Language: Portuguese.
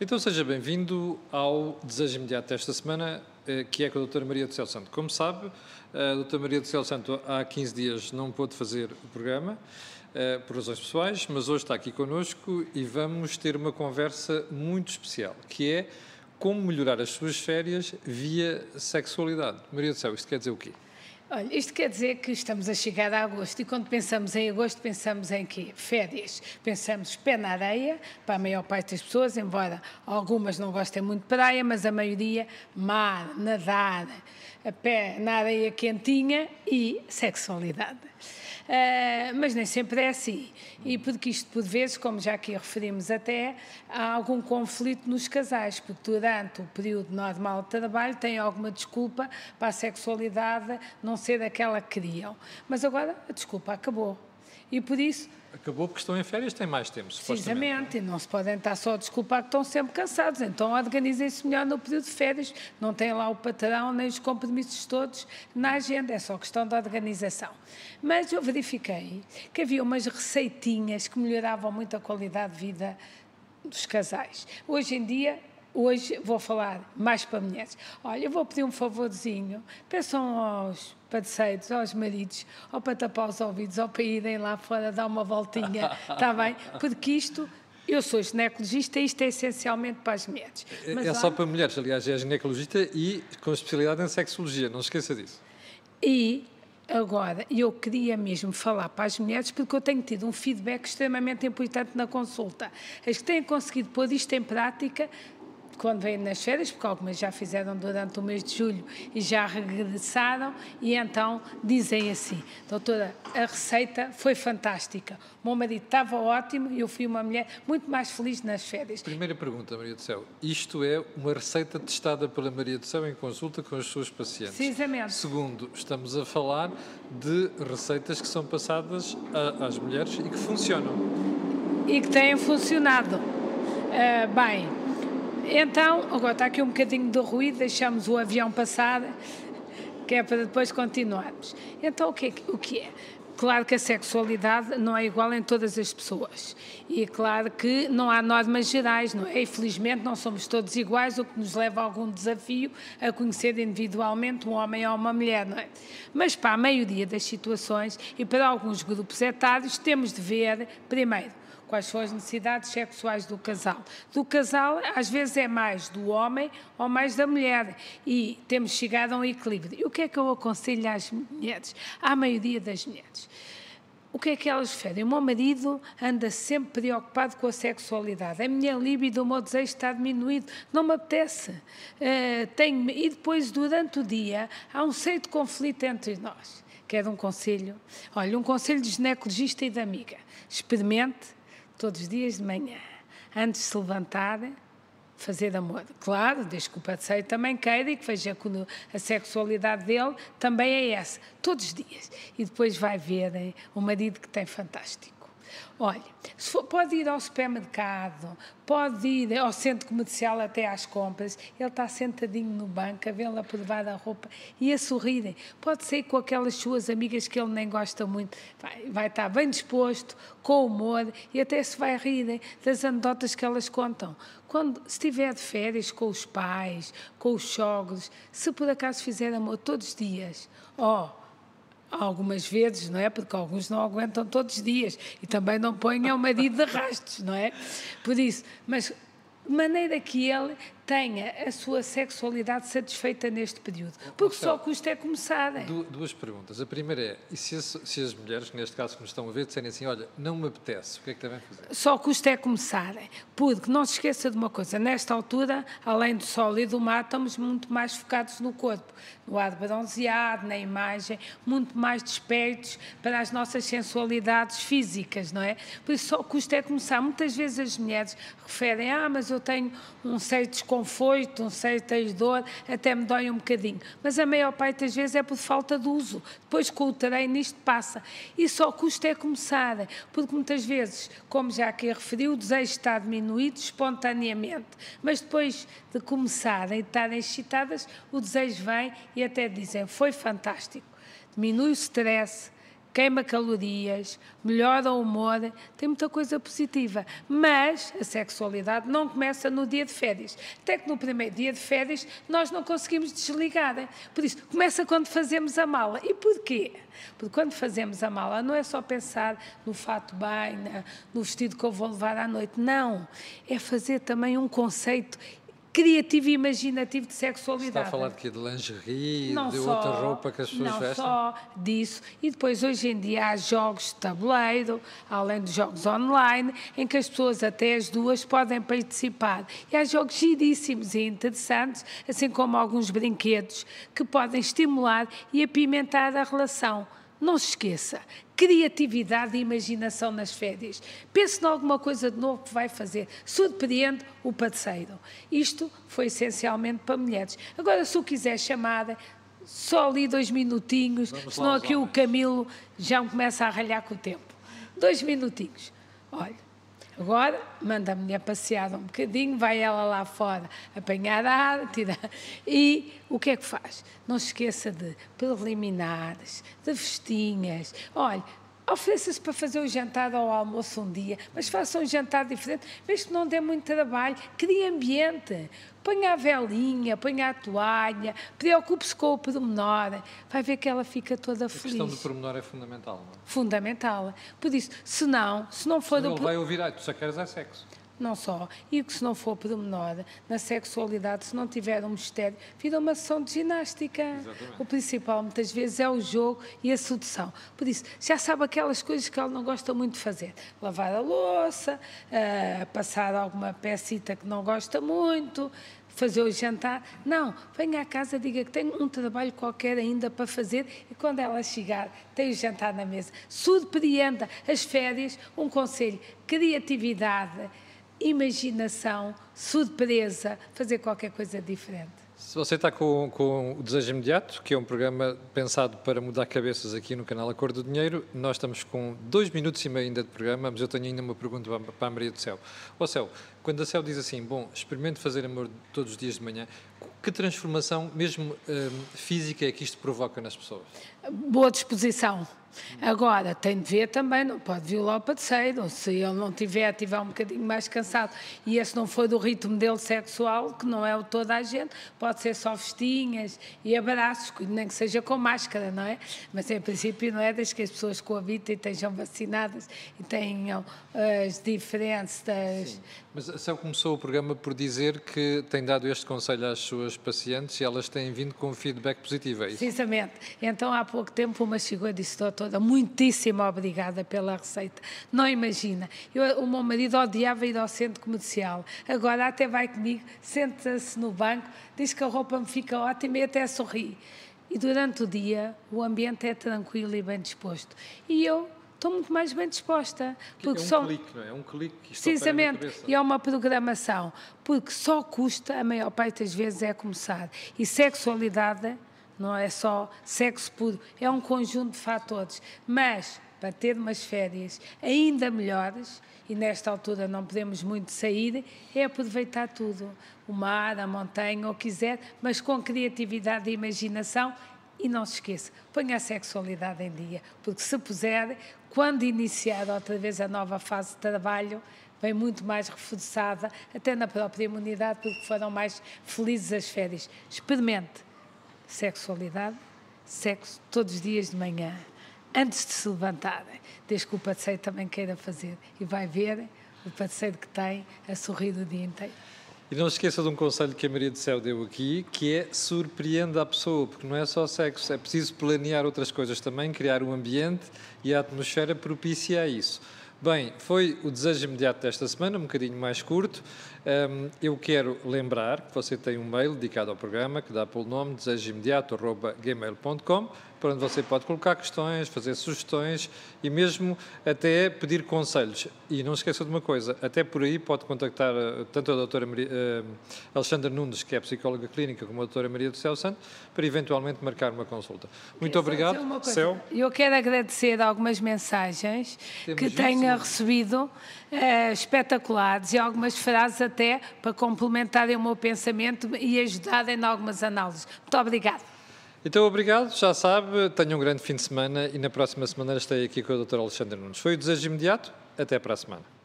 Então seja bem-vindo ao Desejo Imediato desta semana, eh, que é com a doutora Maria do Céu Santo. Como sabe, a doutora Maria do Céu Santo há 15 dias não pôde fazer o programa, eh, por razões pessoais, mas hoje está aqui connosco e vamos ter uma conversa muito especial, que é como melhorar as suas férias via sexualidade. Maria do Céu, isto quer dizer o quê? Olha, isto quer dizer que estamos a chegar a agosto e quando pensamos em agosto pensamos em quê? Férias. Pensamos pé na areia, para a maior parte das pessoas, embora algumas não gostem muito de praia, mas a maioria mar, nadar, pé na areia quentinha e sexualidade. Uh, mas nem sempre é assim. E porque isto, por vezes, como já aqui referimos até, há algum conflito nos casais, porque durante o período normal de trabalho têm alguma desculpa para a sexualidade não ser aquela que queriam. Mas agora a desculpa acabou. E por isso Acabou porque estão em férias, têm mais tempo, Precisamente, e não se podem estar só a desculpar que estão sempre cansados. Então organizem-se melhor no período de férias. Não têm lá o patrão nem os compromissos todos na agenda, é só questão de organização. Mas eu verifiquei que havia umas receitinhas que melhoravam muito a qualidade de vida dos casais. Hoje em dia hoje vou falar mais para mulheres. Olha, eu vou pedir um favorzinho. Peçam aos parceiros, aos maridos, ou para tapar os ouvidos, ou para irem lá fora dar uma voltinha, está bem? Porque isto eu sou ginecologista e isto é essencialmente para as mulheres. É, Mas, é só para mulheres, aliás, é ginecologista e com especialidade em sexologia, não se esqueça disso. E agora, eu queria mesmo falar para as mulheres porque eu tenho tido um feedback extremamente importante na consulta. As que têm conseguido pôr isto em prática quando vêm nas férias, porque algumas já fizeram durante o mês de julho e já regressaram, e então dizem assim: Doutora, a receita foi fantástica, o meu marido estava ótimo e eu fui uma mulher muito mais feliz nas férias. Primeira pergunta, Maria do Céu: isto é uma receita testada pela Maria do Céu em consulta com as suas pacientes? Precisamente. Segundo, estamos a falar de receitas que são passadas a, às mulheres e que funcionam. E que têm funcionado. Uh, bem, então, agora está aqui um bocadinho de ruído, deixamos o avião passar, que é para depois continuarmos. Então, o que é? O que é? Claro que a sexualidade não é igual em todas as pessoas. E é claro que não há normas gerais, não é? Infelizmente não somos todos iguais, o que nos leva a algum desafio a conhecer individualmente um homem ou uma mulher, não é? Mas para a maioria das situações e para alguns grupos etários temos de ver, primeiro, quais são as necessidades sexuais do casal. Do casal, às vezes, é mais do homem ou mais da mulher. E temos chegado a um equilíbrio. E o que é que eu aconselho às mulheres? À maioria das mulheres. O que é que elas preferem? O meu marido anda sempre preocupado com a sexualidade. A minha libido, o meu desejo está diminuído. Não me apetece. Uh, tenho... E depois, durante o dia, há um certo de conflito entre nós. Quero um conselho? Olha, um conselho de ginecologista e de amiga. Experimente todos os dias de manhã, antes de se levantar, fazer amor. Claro, desde que o parceiro também queira e que veja que a sexualidade dele também é essa, todos os dias. E depois vai ver o marido que tem fantástico. Olha, pode ir ao supermercado, pode ir ao centro comercial até às compras, ele está sentadinho no banco a vê-la provar a roupa e a sorrirem. Pode ser com aquelas suas amigas que ele nem gosta muito, vai, vai estar bem disposto, com humor e até se vai rir das anedotas que elas contam. Quando estiver de férias com os pais, com os sogros, se por acaso fizer amor todos os dias, ó. Oh, algumas vezes, não é? Porque alguns não aguentam todos os dias e também não põem o marido de rastos, não é? Por isso, mas de maneira que ele tenha a sua sexualidade satisfeita neste período. Porque só custa é começar. Duas perguntas. A primeira é, e se as, se as, mulheres, neste caso que nos estão a ver, disserem assim, olha, não me apetece, o que é que devem fazer? Só custa é começar. Porque não se esqueça de uma coisa, nesta altura, além do sol e do mar, estamos muito mais focados no corpo, no ar bronzeado, na imagem, muito mais despertos para as nossas sensualidades físicas, não é? Por isso só custa é começar. Muitas vezes as mulheres referem, ah, mas eu tenho um certo desconforto desconforto, um certo dor, até me dói um bocadinho. Mas a maior parte das vezes é por falta de uso. Depois com o treino isto passa. E só custa é começar, porque muitas vezes, como já aqui referi, o desejo está diminuído espontaneamente. Mas depois de começarem e estarem excitadas, o desejo vem e até dizem, foi fantástico. Diminui o stress, queima calorias, melhora o humor, tem muita coisa positiva. Mas a sexualidade não começa no dia de férias. Até que no primeiro dia de férias nós não conseguimos desligar. Por isso, começa quando fazemos a mala. E porquê? Porque quando fazemos a mala, não é só pensar no fato bem, no vestido que eu vou levar à noite. Não. É fazer também um conceito criativo e imaginativo de sexualidade. Está a falar de quê? De lingerie, não de só, outra roupa que as pessoas não vestem? Não só disso. E depois, hoje em dia, há jogos de tabuleiro, além de jogos online, em que as pessoas, até as duas, podem participar. E há jogos giríssimos e interessantes, assim como alguns brinquedos, que podem estimular e apimentar a relação. Não se esqueça, criatividade e imaginação nas férias. Pense em alguma coisa de novo que vai fazer. Surpreende o parceiro. Isto foi essencialmente para mulheres. Agora, se o quiser chamada, só ali dois minutinhos, Vamos senão aqui o Camilo já me começa a ralhar com o tempo. Dois minutinhos. Olha, Agora manda a mulher passear um bocadinho, vai ela lá fora apanhar ar, tirar. E o que é que faz? Não se esqueça de preliminares, de festinhas. Olha, ofereça-se para fazer o jantar ou o almoço um dia, mas faça um jantar diferente, mesmo que não dê muito trabalho, crie ambiente. Ponha a velinha, ponha a toalha, preocupe-se com o pormenor, vai ver que ela fica toda a feliz. A questão do pormenor é fundamental, não é? Fundamental. Por isso, se não, se não for... Senão ele vai ouvir, ah, tu só queres é sexo não só. E que se não for pormenor, na sexualidade, se não tiver um mistério, vira uma sessão de ginástica. Exatamente. O principal, muitas vezes, é o jogo e a sedução. Por isso, já sabe aquelas coisas que ela não gosta muito de fazer. Lavar a louça, uh, passar alguma pecita que não gosta muito, fazer o jantar. Não, venha à casa, diga que tem um trabalho qualquer ainda para fazer e quando ela chegar, tem o jantar na mesa. Surpreenda as férias, um conselho, criatividade, imaginação, surpresa, fazer qualquer coisa diferente. Se você está com, com, o Desejo Imediato, que é um programa pensado para mudar cabeças aqui no canal Acordo do Dinheiro, nós estamos com dois minutos e meio ainda de programa, mas eu tenho ainda uma pergunta para a Maria do Céu. Ó Céu, quando a Céu diz assim, bom, experimente fazer amor todos os dias de manhã, que transformação, mesmo hum, física, é que isto provoca nas pessoas? Boa disposição Agora, tem de ver também, não pode violar o parceiro, se ele não tiver, tiver um bocadinho mais cansado e esse não for do ritmo dele sexual, que não é o toda a gente, pode ser só festinhas e abraços, nem que seja com máscara, não é? Mas em princípio não é desde que as pessoas coabitem e estejam vacinadas e tenham as diferenças. Mas a Céu começou o programa por dizer que tem dado este conselho às suas pacientes e elas têm vindo com feedback positivo, é isso? Precisamente. Então, há pouco tempo, uma chegou e disse, doutora, muitíssimo obrigada pela receita. Não imagina, eu, o meu marido odiava ir ao centro comercial, agora até vai comigo, senta-se no banco, diz que a roupa me fica ótima e até sorri. E durante o dia, o ambiente é tranquilo e bem disposto. E eu estou muito mais bem disposta. Porque é um só... clique, não é? É um clique. Precisamente, e é uma programação. Porque só custa, a maior parte das vezes, é começar. E sexualidade não é só sexo puro, é um conjunto de fatores. Mas, para ter umas férias ainda melhores, e nesta altura não podemos muito sair, é aproveitar tudo. O mar, a montanha, o que quiser, mas com criatividade e imaginação e não se esqueça, ponha a sexualidade em dia, porque se puser, quando iniciar outra vez a nova fase de trabalho, vem muito mais reforçada, até na própria imunidade, porque foram mais felizes as férias. Experimente sexualidade, sexo todos os dias de manhã, antes de se levantarem, desde que o parceiro também queira fazer, e vai ver o parceiro que tem a sorrir o dia inteiro. E não se esqueça de um conselho que a Maria do Céu deu aqui, que é surpreenda a pessoa, porque não é só sexo, é preciso planear outras coisas também, criar um ambiente e a atmosfera propicia a isso. Bem, foi o desejo imediato desta semana, um bocadinho mais curto. Eu quero lembrar que você tem um mail dedicado ao programa que dá pelo nome desejoimediato.gmail.com para onde você pode colocar questões, fazer sugestões e mesmo até pedir conselhos. E não esqueça de uma coisa, até por aí pode contactar eh, tanto a doutora Maria, uh, Alexandra Nunes, que é psicóloga clínica, como a doutora Maria do Céu Santo, para eventualmente marcar uma consulta. Muito obrigado. Céu. Eu quero agradecer algumas mensagens Temos que tenha recebido, uh, espetaculares, e algumas frases até para complementarem o meu pensamento e ajudarem em algumas análises. Muito obrigada. Então, obrigado, já sabe, tenha um grande fim de semana e na próxima semana estarei aqui com o Dr. Alexandre Nunes. Foi o desejo imediato, até para a semana.